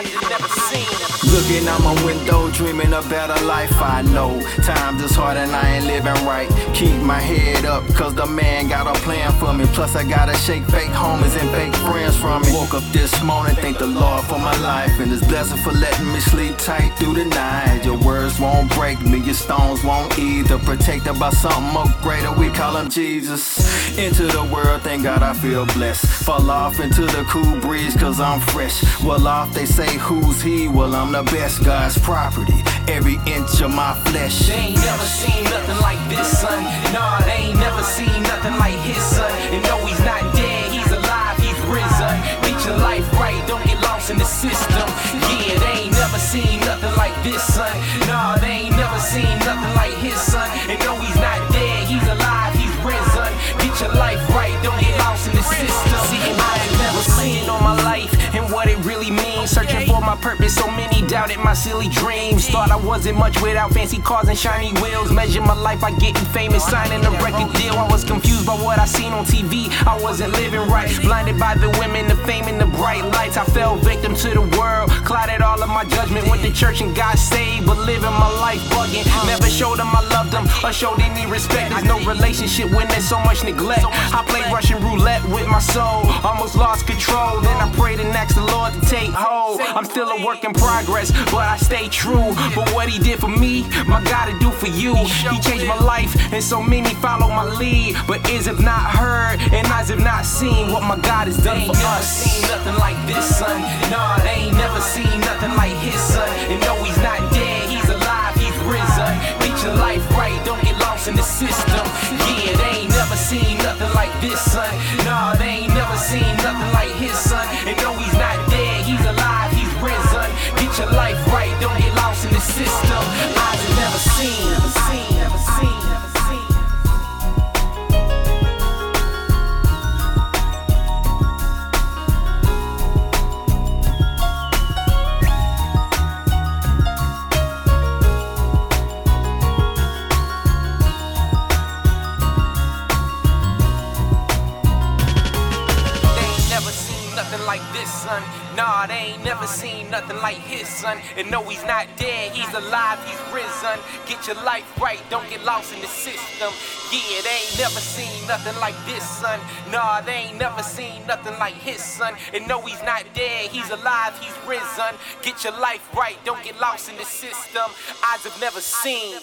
I've never seen. Looking out my window, dreaming a better life. I know times is hard and I ain't living right. Keep my head up, cause the man got a plan for me. Plus, I gotta shake fake homies and fake friends from me. Woke up this morning, thank the Lord for my life. And his blessing for letting me sleep tight through the night. Your words won't break me, your stones won't either. Protected by something more greater, we call him Jesus. Into the world, thank God I feel blessed. Fall off into the cool breeze, cause I'm fresh. Well off, they say, who's he? Well, I'm the best God's property. Every inch of my flesh. They ain't never seen nothing like this, son. Nah, they ain't never seen nothing like his son. And no, he's not dead, he's alive, he's risen. Get your life right, don't get lost in the system. Yeah, they ain't never seen nothing like this, son. Nah, they ain't never seen nothing like his son. And no, he's not dead, he's alive, he's risen. Get your life right, don't get lost in the system. See, I ain't never seen on my life and what it really means. Searching purpose, so many doubted my silly dreams. Thought I wasn't much without fancy cars and shiny wheels. Measure my life by getting famous, signing a record deal. I was confused by what I seen on TV. I wasn't living right, blinded by the women, the fame, and the bright lights. I fell victim to the world, clouded all of my judgment. Went to church and got saved, but living my life bugging. Never showed them I loved them or showed any respect. There's no relationship when there's so much neglect. I played Russian roulette with my soul, almost lost control. Then I prayed and asked the Lord to take hold. I'm still a work in progress, but I stay true. But what He did for me, my God to do for you. He changed my life, and so many follow my lead. But ears have not heard, and eyes have not seen what my God has done for us. Seen nothing like this, son. Never seen nothing like His son. And no, He's not dead, He's alive, He's risen. Your life right, don't get lost in the system. Nothing like this, son. Nah, they ain't never seen nothing like his son. And no, he's not dead, he's alive, he's risen. Get your life right, don't get lost in the system. Yeah, they ain't never seen nothing like this, son. Nah, they ain't never seen nothing like his son. And no, he's not dead, he's alive, he's risen. Get your life right, don't get lost in the system. Eyes have never seen.